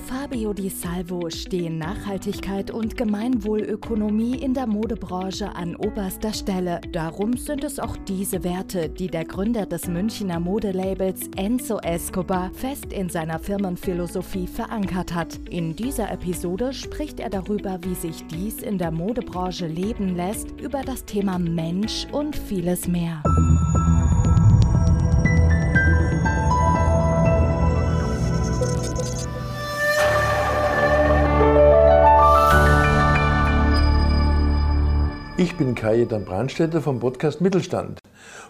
Fabio Di Salvo stehen Nachhaltigkeit und Gemeinwohlökonomie in der Modebranche an oberster Stelle. Darum sind es auch diese Werte, die der Gründer des Münchner Modelabels Enzo Escobar fest in seiner Firmenphilosophie verankert hat. In dieser Episode spricht er darüber, wie sich dies in der Modebranche leben lässt, über das Thema Mensch und vieles mehr. Ich bin Kajetan Brandstätter vom Podcast Mittelstand.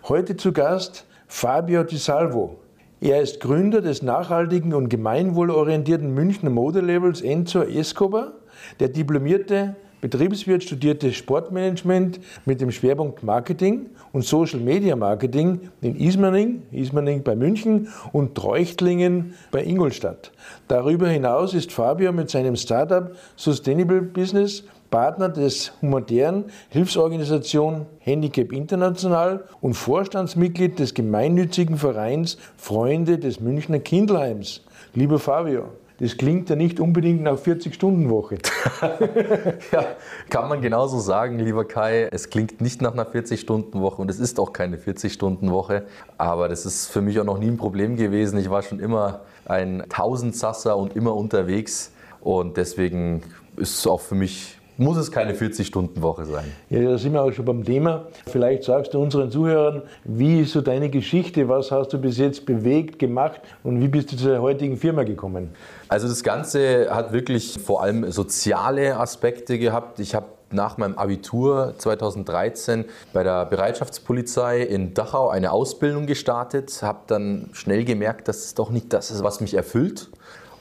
Heute zu Gast Fabio Di Salvo. Er ist Gründer des nachhaltigen und gemeinwohlorientierten Münchner Modelabels Enzo Escobar, der diplomierte Betriebswirt studierte Sportmanagement mit dem Schwerpunkt Marketing und Social Media Marketing in Ismaning, Ismaning bei München und Treuchtlingen bei Ingolstadt. Darüber hinaus ist Fabio mit seinem Startup Sustainable Business Partner des humanitären Hilfsorganisation Handicap International und Vorstandsmitglied des gemeinnützigen Vereins Freunde des Münchner Kindelheims. Lieber Fabio, das klingt ja nicht unbedingt nach 40-Stunden-Woche. ja, kann man genauso sagen, lieber Kai. Es klingt nicht nach einer 40-Stunden-Woche und es ist auch keine 40-Stunden-Woche. Aber das ist für mich auch noch nie ein Problem gewesen. Ich war schon immer ein Tausendsasser und immer unterwegs. Und deswegen ist es auch für mich muss es keine 40-Stunden-Woche sein. Ja, da sind wir auch schon beim Thema. Vielleicht sagst du unseren Zuhörern, wie ist so deine Geschichte? Was hast du bis jetzt bewegt, gemacht und wie bist du zu der heutigen Firma gekommen? Also das Ganze hat wirklich vor allem soziale Aspekte gehabt. Ich habe nach meinem Abitur 2013 bei der Bereitschaftspolizei in Dachau eine Ausbildung gestartet, habe dann schnell gemerkt, dass es doch nicht das ist, was mich erfüllt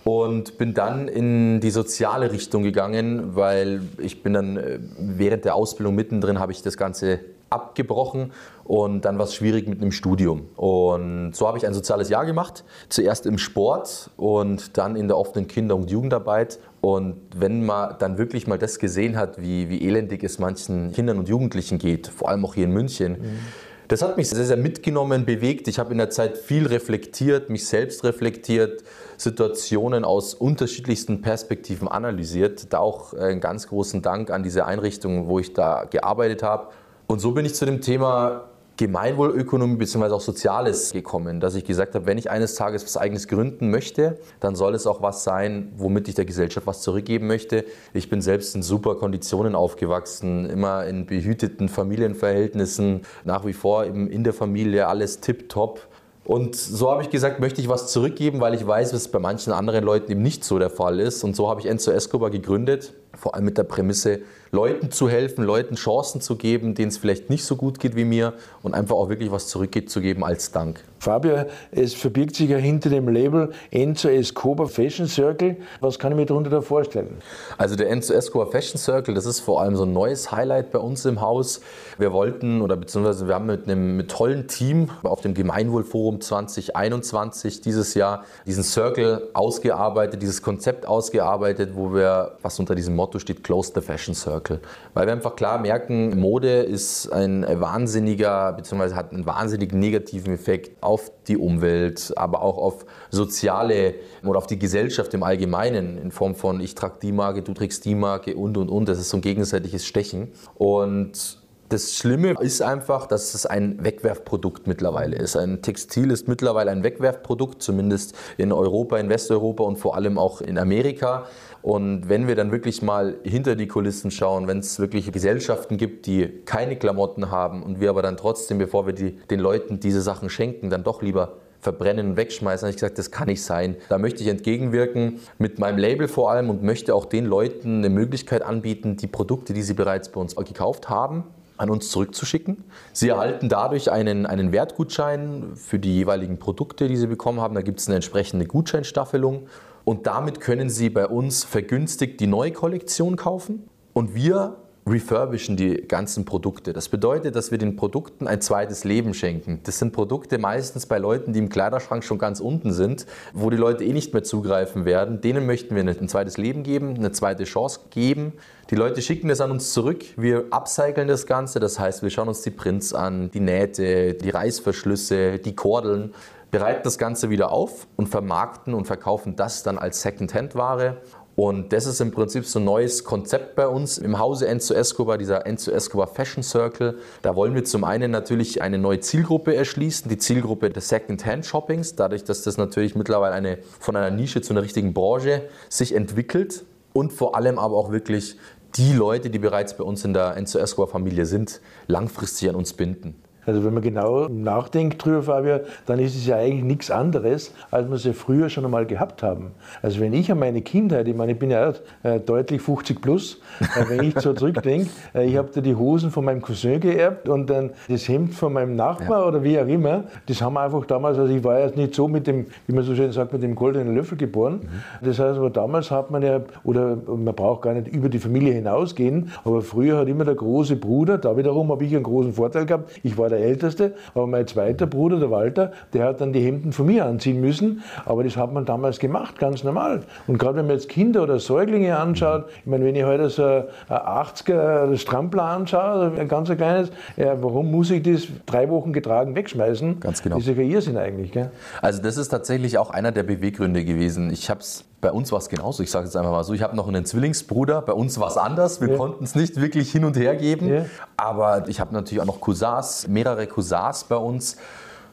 und bin dann in die soziale Richtung gegangen, weil ich bin dann äh, während der Ausbildung mittendrin habe ich das Ganze abgebrochen und dann war es schwierig mit einem Studium. Und so habe ich ein soziales Jahr gemacht, zuerst im Sport und dann in der offenen Kinder- und Jugendarbeit. Und wenn man dann wirklich mal das gesehen hat, wie, wie elendig es manchen Kindern und Jugendlichen geht, vor allem auch hier in München, mhm das hat mich sehr, sehr mitgenommen, bewegt. Ich habe in der Zeit viel reflektiert, mich selbst reflektiert, Situationen aus unterschiedlichsten Perspektiven analysiert. Da auch einen ganz großen Dank an diese Einrichtung, wo ich da gearbeitet habe. Und so bin ich zu dem Thema Gemeinwohlökonomie bzw. auch Soziales gekommen, dass ich gesagt habe, wenn ich eines Tages was eigenes gründen möchte, dann soll es auch was sein, womit ich der Gesellschaft was zurückgeben möchte. Ich bin selbst in super Konditionen aufgewachsen, immer in behüteten Familienverhältnissen, nach wie vor eben in der Familie alles tipptopp. Und so habe ich gesagt, möchte ich was zurückgeben, weil ich weiß, es bei manchen anderen Leuten eben nicht so der Fall ist. Und so habe ich Enzo Escobar gegründet, vor allem mit der Prämisse, Leuten zu helfen, Leuten Chancen zu geben, denen es vielleicht nicht so gut geht wie mir und einfach auch wirklich was zurückzugeben als Dank. Fabio, es verbirgt sich ja hinter dem Label Enzo Escobar Fashion Circle. Was kann ich mir darunter vorstellen? Also der Enzo Escobar Fashion Circle, das ist vor allem so ein neues Highlight bei uns im Haus. Wir wollten oder beziehungsweise wir haben mit einem mit tollen Team auf dem Gemeinwohlforum 2021 dieses Jahr diesen Circle ausgearbeitet, dieses Konzept ausgearbeitet, wo wir, was unter diesem Motto steht, Close the Fashion Circle. Weil wir einfach klar merken, Mode ist ein wahnsinniger, beziehungsweise hat einen wahnsinnig negativen Effekt auf die Umwelt, aber auch auf soziale oder auf die Gesellschaft im Allgemeinen in Form von ich trage die Marke, du trägst die Marke und und und. Das ist so ein gegenseitiges Stechen. Und das Schlimme ist einfach, dass es ein Wegwerfprodukt mittlerweile ist. Ein Textil ist mittlerweile ein Wegwerfprodukt, zumindest in Europa, in Westeuropa und vor allem auch in Amerika. Und wenn wir dann wirklich mal hinter die Kulissen schauen, wenn es wirklich Gesellschaften gibt, die keine Klamotten haben und wir aber dann trotzdem, bevor wir die, den Leuten diese Sachen schenken, dann doch lieber verbrennen und wegschmeißen, habe ich gesagt, das kann nicht sein. Da möchte ich entgegenwirken mit meinem Label vor allem und möchte auch den Leuten eine Möglichkeit anbieten, die Produkte, die sie bereits bei uns gekauft haben, an uns zurückzuschicken. Sie erhalten dadurch einen, einen Wertgutschein für die jeweiligen Produkte, die Sie bekommen haben. Da gibt es eine entsprechende Gutscheinstaffelung. Und damit können Sie bei uns vergünstigt die neue Kollektion kaufen. Und wir refurbischen die ganzen Produkte. Das bedeutet, dass wir den Produkten ein zweites Leben schenken. Das sind Produkte meistens bei Leuten, die im Kleiderschrank schon ganz unten sind, wo die Leute eh nicht mehr zugreifen werden. Denen möchten wir ein zweites Leben geben, eine zweite Chance geben. Die Leute schicken das an uns zurück. Wir upcyclen das Ganze. Das heißt, wir schauen uns die Prints an, die Nähte, die Reißverschlüsse, die Kordeln bereiten das Ganze wieder auf und vermarkten und verkaufen das dann als Second-Hand-Ware. Und das ist im Prinzip so ein neues Konzept bei uns im Hause Enzo Escobar, dieser Enzo Escobar Fashion Circle. Da wollen wir zum einen natürlich eine neue Zielgruppe erschließen, die Zielgruppe des Second-Hand-Shoppings, dadurch, dass das natürlich mittlerweile eine, von einer Nische zu einer richtigen Branche sich entwickelt und vor allem aber auch wirklich die Leute, die bereits bei uns in der Enzo Escobar Familie sind, langfristig an uns binden. Also wenn man genau nachdenkt drüber, Fabio, dann ist es ja eigentlich nichts anderes, als wir es ja früher schon einmal gehabt haben. Also wenn ich an meine Kindheit, ich meine, ich bin ja äh, deutlich 50 plus, äh, wenn ich so zurückdenke, äh, ich habe da die Hosen von meinem Cousin geerbt und dann das Hemd von meinem Nachbar ja. oder wie auch immer, das haben wir einfach damals, also ich war ja nicht so mit dem, wie man so schön sagt, mit dem goldenen Löffel geboren. Mhm. Das heißt, aber damals hat man ja, oder man braucht gar nicht über die Familie hinausgehen, aber früher hat immer der große Bruder, da wiederum habe ich einen großen Vorteil gehabt, ich war der der Älteste, aber mein zweiter Bruder, der Walter, der hat dann die Hemden von mir anziehen müssen. Aber das hat man damals gemacht, ganz normal. Und gerade wenn man jetzt Kinder oder Säuglinge anschaut, ich meine, wenn ich heute so ein 80er Strampler anschaue, ein ganz kleines, ja, warum muss ich das drei Wochen getragen wegschmeißen? Ganz genau. Das ist ja Irrsinn eigentlich. Gell? Also das ist tatsächlich auch einer der Beweggründe gewesen. Ich habe es bei uns war es genauso. Ich sage es einfach mal so. Ich habe noch einen Zwillingsbruder. Bei uns war es anders. Wir ja. konnten es nicht wirklich hin und her geben. Ja. Aber ich habe natürlich auch noch Cousins, mehrere Cousins bei uns.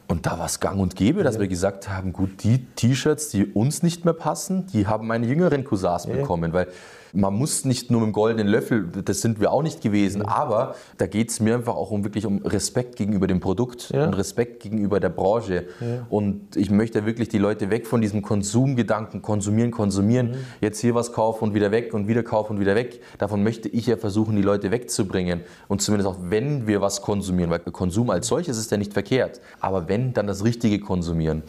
Und da war es gang und gäbe, dass ja. wir gesagt haben, gut, die T-Shirts, die uns nicht mehr passen, die haben meine jüngeren Cousins bekommen. Weil man muss nicht nur mit dem goldenen Löffel, das sind wir auch nicht gewesen, ja. aber da geht es mir einfach auch um wirklich um Respekt gegenüber dem Produkt ja. und Respekt gegenüber der Branche. Ja. Und ich möchte wirklich die Leute weg von diesem Konsumgedanken, konsumieren, konsumieren, mhm. jetzt hier was kaufen und wieder weg und wieder kaufen und wieder weg. Davon möchte ich ja versuchen, die Leute wegzubringen. Und zumindest auch, wenn wir was konsumieren, weil Konsum als solches ist ja nicht verkehrt, aber wenn, dann das Richtige konsumieren.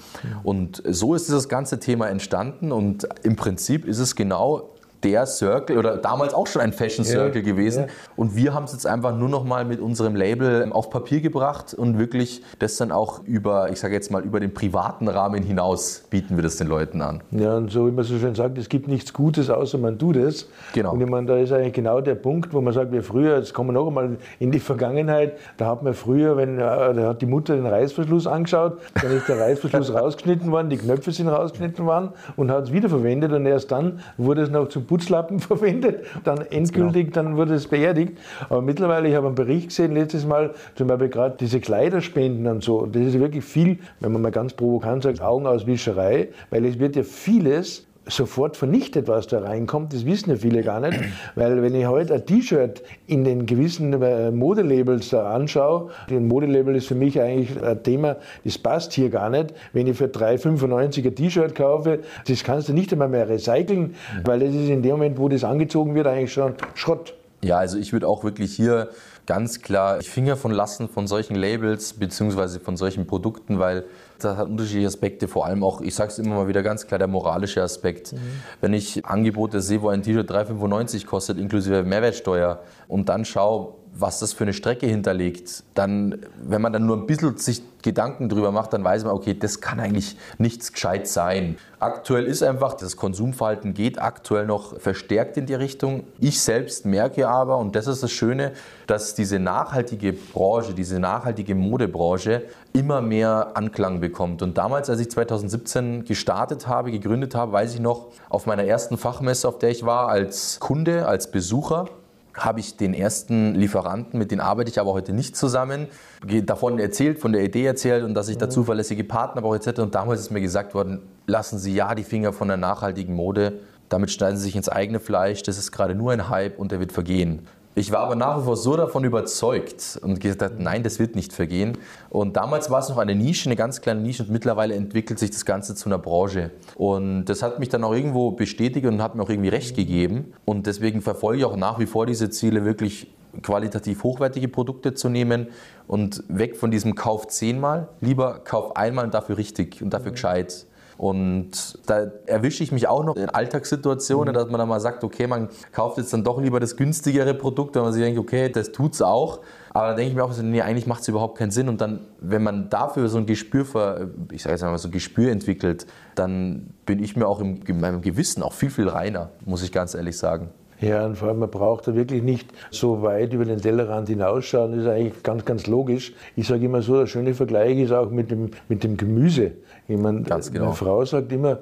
Und so ist dieses ganze Thema entstanden und im Prinzip ist es genau der Circle oder damals auch schon ein Fashion Circle ja, gewesen. Ja. Und wir haben es jetzt einfach nur noch mal mit unserem Label auf Papier gebracht und wirklich das dann auch über, ich sage jetzt mal, über den privaten Rahmen hinaus bieten wir das den Leuten an. Ja, und so wie man so schön sagt, es gibt nichts Gutes, außer man tut es. Genau. Und ich meine, da ist eigentlich genau der Punkt, wo man sagt, wir früher, jetzt kommen wir noch einmal in die Vergangenheit, da hat man früher, wenn da hat die Mutter den Reißverschluss angeschaut, dann ist der Reißverschluss rausgeschnitten worden, die Knöpfe sind rausgeschnitten worden und hat es wiederverwendet und erst dann wurde es noch zum Putzlappen verwendet, dann endgültig, genau. dann wurde es beerdigt. Aber mittlerweile, ich habe einen Bericht gesehen letztes Mal, zum Beispiel gerade diese Kleiderspenden und so, das ist wirklich viel, wenn man mal ganz provokant sagt, Augenauswischerei, weil es wird ja vieles sofort vernichtet, was da reinkommt. Das wissen ja viele gar nicht. Weil wenn ich heute ein T-Shirt in den gewissen äh, Modelabels da anschaue, ein Modelabel ist für mich eigentlich ein Thema, das passt hier gar nicht. Wenn ich für 3,95 ein T-Shirt kaufe, das kannst du nicht einmal mehr recyceln, weil das ist in dem Moment, wo das angezogen wird, eigentlich schon Schrott. Ja, also ich würde auch wirklich hier ganz klar Finger von lassen von solchen Labels beziehungsweise von solchen Produkten, weil das hat unterschiedliche Aspekte, vor allem auch, ich sage es immer mal wieder ganz klar, der moralische Aspekt. Mhm. Wenn ich Angebote sehe, wo ein T-Shirt 3,95 kostet, inklusive Mehrwertsteuer, und dann schaue, was das für eine Strecke hinterlegt, dann, wenn man dann nur ein bisschen sich Gedanken drüber macht, dann weiß man, okay, das kann eigentlich nichts gescheit sein. Aktuell ist einfach, das Konsumverhalten geht aktuell noch verstärkt in die Richtung. Ich selbst merke aber, und das ist das Schöne, dass diese nachhaltige Branche, diese nachhaltige Modebranche immer mehr Anklang bekommt. Und damals, als ich 2017 gestartet habe, gegründet habe, weiß ich noch, auf meiner ersten Fachmesse, auf der ich war, als Kunde, als Besucher, habe ich den ersten Lieferanten, mit dem arbeite ich aber heute nicht zusammen, davon erzählt, von der Idee erzählt und dass ich da mhm. zuverlässige Partner brauche etc. Und damals ist mir gesagt worden, lassen Sie ja die Finger von der nachhaltigen Mode. Damit schneiden Sie sich ins eigene Fleisch. Das ist gerade nur ein Hype und der wird vergehen. Ich war aber nach wie vor so davon überzeugt und gesagt, nein, das wird nicht vergehen. Und damals war es noch eine Nische, eine ganz kleine Nische und mittlerweile entwickelt sich das Ganze zu einer Branche. Und das hat mich dann auch irgendwo bestätigt und hat mir auch irgendwie recht gegeben. Und deswegen verfolge ich auch nach wie vor diese Ziele, wirklich qualitativ hochwertige Produkte zu nehmen und weg von diesem Kauf zehnmal, lieber Kauf einmal und dafür richtig und dafür gescheit. Und da erwische ich mich auch noch in Alltagssituationen, mhm. dass man dann mal sagt, okay, man kauft jetzt dann doch lieber das günstigere Produkt, wenn man sich denkt, okay, das tut es auch. Aber dann denke ich mir auch so, nee, eigentlich macht es überhaupt keinen Sinn. Und dann, wenn man dafür so ein Gespür, für, ich sage jetzt mal so ein Gespür entwickelt, dann bin ich mir auch in meinem Gewissen auch viel, viel reiner, muss ich ganz ehrlich sagen. Ja, und vor allem, man braucht da wirklich nicht so weit über den Tellerrand hinausschauen. Das ist eigentlich ganz, ganz logisch. Ich sage immer so, der schöne Vergleich ist auch mit dem, mit dem Gemüse. Ich meine, Ganz genau. Meine Frau sagt immer,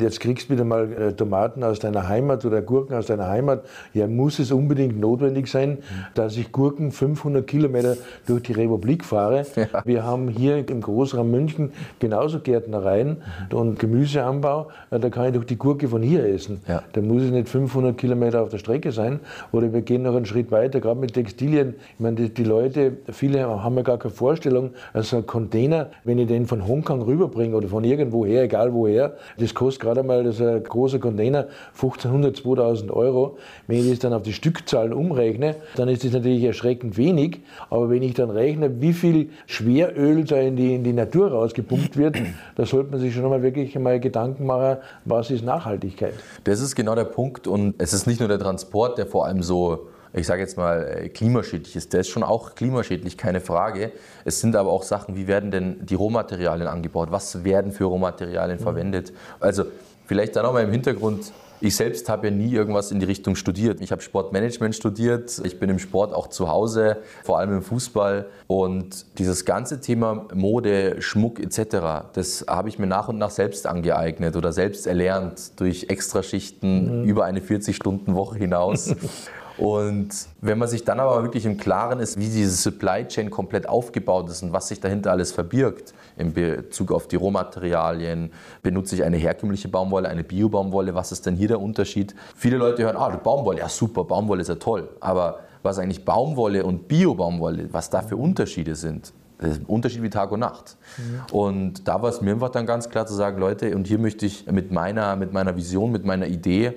jetzt kriegst du wieder mal äh, Tomaten aus deiner Heimat oder Gurken aus deiner Heimat. Ja, muss es unbedingt notwendig sein, dass ich Gurken 500 Kilometer durch die Republik fahre? Ja. Wir haben hier im Großraum München genauso Gärtnereien und Gemüseanbau. Da kann ich doch die Gurke von hier essen. Ja. Da muss ich nicht 500 Kilometer auf der Strecke sein. Oder wir gehen noch einen Schritt weiter, gerade mit Textilien. Ich meine, die, die Leute, viele haben ja gar keine Vorstellung, also ein Container, wenn ich den von Hongkong rüberbringe oder von irgendwoher, egal woher. Das kostet gerade mal, das ist ein großer Container, 1500, 2000 Euro. Wenn ich das dann auf die Stückzahlen umrechne, dann ist das natürlich erschreckend wenig. Aber wenn ich dann rechne, wie viel Schweröl da in die, in die Natur rausgepumpt wird, da sollte man sich schon mal wirklich mal Gedanken machen, was ist Nachhaltigkeit. Das ist genau der Punkt. Und es ist nicht nur der Transport, der vor allem so ich sage jetzt mal, äh, klimaschädlich ist. Der ist schon auch klimaschädlich, keine Frage. Es sind aber auch Sachen, wie werden denn die Rohmaterialien angebaut? Was werden für Rohmaterialien mhm. verwendet? Also vielleicht dann auch mal im Hintergrund. Ich selbst habe ja nie irgendwas in die Richtung studiert. Ich habe Sportmanagement studiert. Ich bin im Sport auch zu Hause, vor allem im Fußball. Und dieses ganze Thema Mode, Schmuck etc., das habe ich mir nach und nach selbst angeeignet oder selbst erlernt durch Extraschichten mhm. über eine 40-Stunden-Woche hinaus. Und wenn man sich dann aber wirklich im Klaren ist, wie diese Supply Chain komplett aufgebaut ist und was sich dahinter alles verbirgt, in Bezug auf die Rohmaterialien, benutze ich eine herkömmliche Baumwolle, eine Bio-Baumwolle, was ist denn hier der Unterschied? Viele Leute hören, ah, Baumwolle, ja super, Baumwolle ist ja toll, aber was eigentlich Baumwolle und Bio-Baumwolle, was da für Unterschiede sind, das ist ein Unterschied wie Tag und Nacht. Mhm. Und da war es mir einfach dann ganz klar zu sagen, Leute, und hier möchte ich mit meiner, mit meiner Vision, mit meiner Idee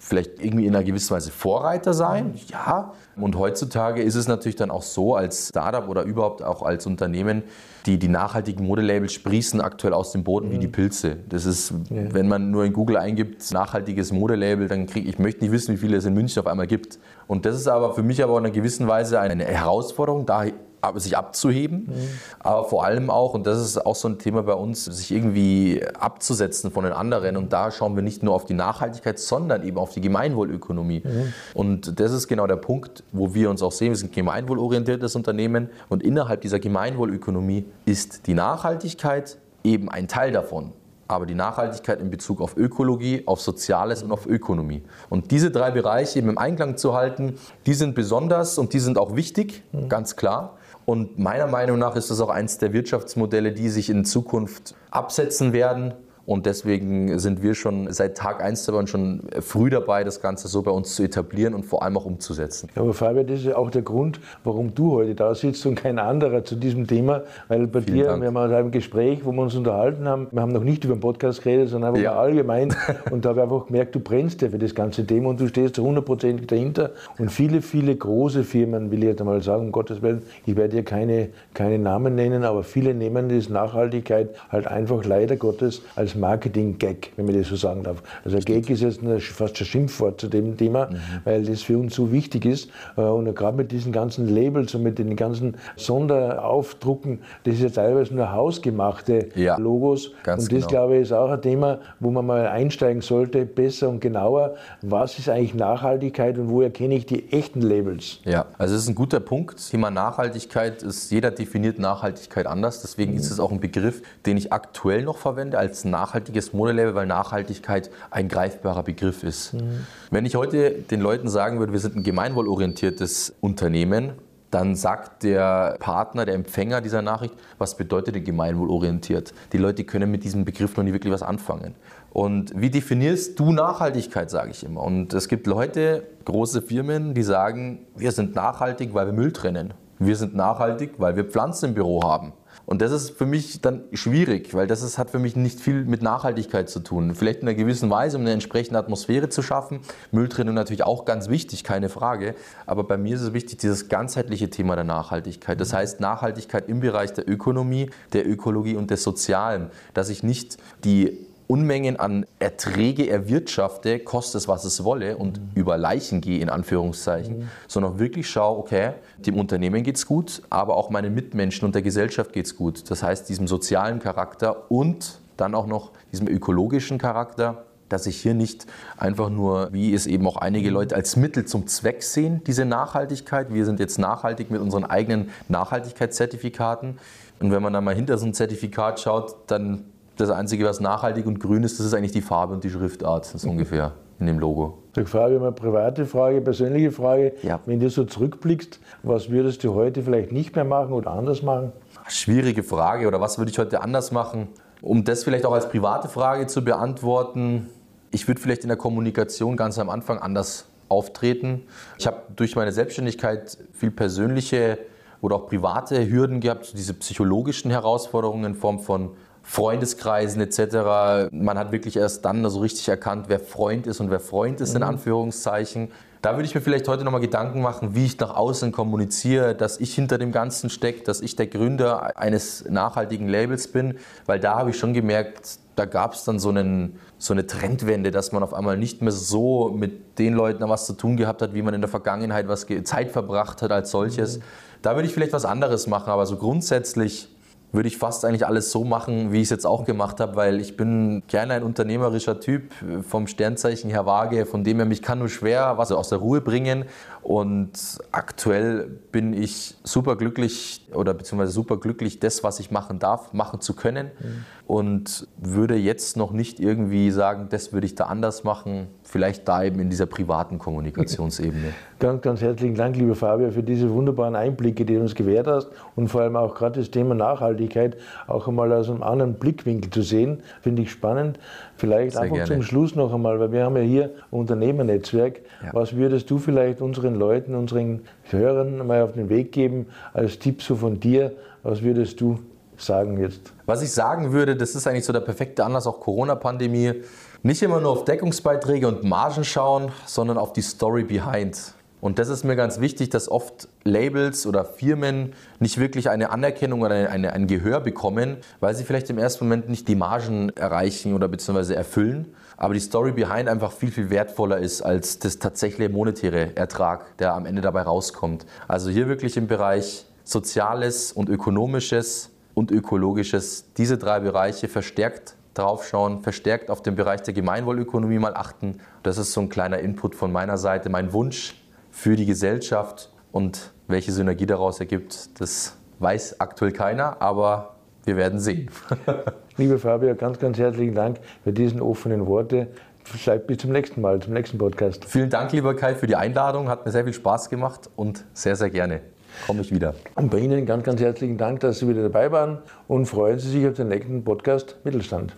vielleicht irgendwie in einer gewissen Weise Vorreiter sein, ja. Und heutzutage ist es natürlich dann auch so, als Startup oder überhaupt auch als Unternehmen, die, die nachhaltigen Modelabels sprießen aktuell aus dem Boden mhm. wie die Pilze. Das ist, ja. wenn man nur in Google eingibt, nachhaltiges Modelabel, dann kriege ich möchte nicht wissen, wie viele es in München auf einmal gibt. Und das ist aber für mich aber in einer gewissen Weise eine Herausforderung, da sich abzuheben, mhm. aber vor allem auch, und das ist auch so ein Thema bei uns, sich irgendwie abzusetzen von den anderen. Und da schauen wir nicht nur auf die Nachhaltigkeit, sondern eben auf die Gemeinwohlökonomie. Mhm. Und das ist genau der Punkt, wo wir uns auch sehen, wir sind ein gemeinwohlorientiertes Unternehmen und innerhalb dieser Gemeinwohlökonomie ist die Nachhaltigkeit eben ein Teil davon aber die Nachhaltigkeit in Bezug auf Ökologie, auf Soziales und auf Ökonomie. Und diese drei Bereiche eben im Einklang zu halten, die sind besonders und die sind auch wichtig, mhm. ganz klar. Und meiner Meinung nach ist das auch eines der Wirtschaftsmodelle, die sich in Zukunft absetzen werden und deswegen sind wir schon seit Tag 1 dabei und schon früh dabei, das Ganze so bei uns zu etablieren und vor allem auch umzusetzen. Ja, aber Fabian, das ist ja auch der Grund, warum du heute da sitzt und kein anderer zu diesem Thema. Weil bei Vielen dir, Dank. wir haben aus einem Gespräch, wo wir uns unterhalten haben, wir haben noch nicht über den Podcast geredet, sondern einfach ja. allgemein. Und da habe ich einfach gemerkt, du brennst ja für das ganze Thema und du stehst zu 100% dahinter. Und viele, viele große Firmen, will ich jetzt einmal sagen, um Gottes Willen, ich werde dir keine, keine Namen nennen, aber viele nehmen das Nachhaltigkeit halt einfach leider Gottes als Marketing-Gag, wenn man das so sagen darf. Also Gag ist jetzt fast ein Schimpfwort zu dem Thema, mhm. weil das für uns so wichtig ist. Äh, und gerade mit diesen ganzen Labels und mit den ganzen Sonderaufdrucken, das ist ja teilweise nur hausgemachte ja, Logos. und das, genau. glaube ich, ist auch ein Thema, wo man mal einsteigen sollte, besser und genauer. Was ist eigentlich Nachhaltigkeit und wo erkenne ich die echten Labels? Ja, also das ist ein guter Punkt. Thema Nachhaltigkeit ist, jeder definiert Nachhaltigkeit anders. Deswegen mhm. ist es auch ein Begriff, den ich aktuell noch verwende als Nachhaltigkeit nachhaltiges Modelabel, weil Nachhaltigkeit ein greifbarer Begriff ist. Mhm. Wenn ich heute den Leuten sagen würde, wir sind ein gemeinwohlorientiertes Unternehmen, dann sagt der Partner, der Empfänger dieser Nachricht, was bedeutet denn gemeinwohlorientiert? Die Leute können mit diesem Begriff noch nie wirklich was anfangen. Und wie definierst du Nachhaltigkeit, sage ich immer. Und es gibt Leute, große Firmen, die sagen, wir sind nachhaltig, weil wir Müll trennen. Wir sind nachhaltig, weil wir Pflanzen im Büro haben. Und das ist für mich dann schwierig, weil das ist, hat für mich nicht viel mit Nachhaltigkeit zu tun. Vielleicht in einer gewissen Weise, um eine entsprechende Atmosphäre zu schaffen. Mülltrennung natürlich auch ganz wichtig, keine Frage. Aber bei mir ist es wichtig, dieses ganzheitliche Thema der Nachhaltigkeit. Das heißt Nachhaltigkeit im Bereich der Ökonomie, der Ökologie und des Sozialen. Dass ich nicht die Unmengen an Erträge erwirtschafte, koste es, was es wolle und mhm. über Leichen gehe, in Anführungszeichen, mhm. sondern wirklich schaue, okay, dem Unternehmen geht es gut, aber auch meinen Mitmenschen und der Gesellschaft geht es gut. Das heißt, diesem sozialen Charakter und dann auch noch diesem ökologischen Charakter dass ich hier nicht einfach nur, wie es eben auch einige Leute als Mittel zum Zweck sehen, diese Nachhaltigkeit. Wir sind jetzt nachhaltig mit unseren eigenen Nachhaltigkeitszertifikaten. Und wenn man dann mal hinter so ein Zertifikat schaut, dann das Einzige, was nachhaltig und grün ist, das ist eigentlich die Farbe und die Schriftart, so ungefähr in dem Logo. Ich frage mal eine private Frage, persönliche Frage. Ja. Wenn du so zurückblickst, was würdest du heute vielleicht nicht mehr machen oder anders machen? Schwierige Frage. Oder was würde ich heute anders machen? Um das vielleicht auch als private Frage zu beantworten, ich würde vielleicht in der Kommunikation ganz am Anfang anders auftreten. Ich habe durch meine Selbstständigkeit viel persönliche oder auch private Hürden gehabt, diese psychologischen Herausforderungen in Form von Freundeskreisen etc. Man hat wirklich erst dann so richtig erkannt, wer Freund ist und wer Freund ist, in mhm. Anführungszeichen. Da würde ich mir vielleicht heute nochmal Gedanken machen, wie ich nach außen kommuniziere, dass ich hinter dem Ganzen stecke, dass ich der Gründer eines nachhaltigen Labels bin, weil da habe ich schon gemerkt, da gab es dann so, einen, so eine Trendwende, dass man auf einmal nicht mehr so mit den Leuten was zu tun gehabt hat, wie man in der Vergangenheit was Zeit verbracht hat als solches. Mhm. Da würde ich vielleicht was anderes machen, aber so grundsätzlich würde ich fast eigentlich alles so machen, wie ich es jetzt auch gemacht habe, weil ich bin gerne ein unternehmerischer Typ, vom Sternzeichen her vage, von dem her mich kann nur schwer was aus der Ruhe bringen und aktuell bin ich super glücklich oder beziehungsweise super glücklich, das, was ich machen darf, machen zu können mhm. und würde jetzt noch nicht irgendwie sagen, das würde ich da anders machen, vielleicht da eben in dieser privaten Kommunikationsebene. ganz, ganz herzlichen Dank, lieber Fabio, für diese wunderbaren Einblicke, die du uns gewährt hast und vor allem auch gerade das Thema Nachhaltigkeit auch einmal aus einem anderen Blickwinkel zu sehen, finde ich spannend. Vielleicht Sehr einfach gerne. zum Schluss noch einmal, weil wir haben ja hier ein Unternehmernetzwerk. Ja. Was würdest du vielleicht unseren Leuten, unseren Hörern mal auf den Weg geben als Tipp so von dir? Was würdest du sagen jetzt? Was ich sagen würde, das ist eigentlich so der perfekte Anlass, auch Corona-Pandemie nicht immer nur auf Deckungsbeiträge und Margen schauen, sondern auf die Story behind. Und das ist mir ganz wichtig, dass oft Labels oder Firmen nicht wirklich eine Anerkennung oder eine, ein Gehör bekommen, weil sie vielleicht im ersten Moment nicht die Margen erreichen oder beziehungsweise erfüllen. Aber die Story behind einfach viel, viel wertvoller ist als das tatsächliche monetäre Ertrag, der am Ende dabei rauskommt. Also hier wirklich im Bereich Soziales und Ökonomisches und Ökologisches, diese drei Bereiche verstärkt draufschauen, verstärkt auf den Bereich der Gemeinwohlökonomie mal achten. Das ist so ein kleiner Input von meiner Seite, mein Wunsch für die Gesellschaft und welche Synergie daraus ergibt, das weiß aktuell keiner, aber wir werden sehen. Liebe Fabio, ganz, ganz herzlichen Dank für diesen offenen Worte. Vielleicht bis zum nächsten Mal, zum nächsten Podcast. Vielen Dank, lieber Kai, für die Einladung. Hat mir sehr viel Spaß gemacht und sehr, sehr gerne komme ich wieder. Und bei Ihnen ganz, ganz herzlichen Dank, dass Sie wieder dabei waren und freuen Sie sich auf den nächsten Podcast Mittelstand.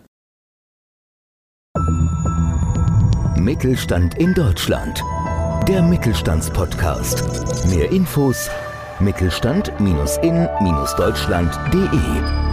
Mittelstand in Deutschland. Der Mittelstandspodcast. Mehr Infos mittelstand-in-deutschland.de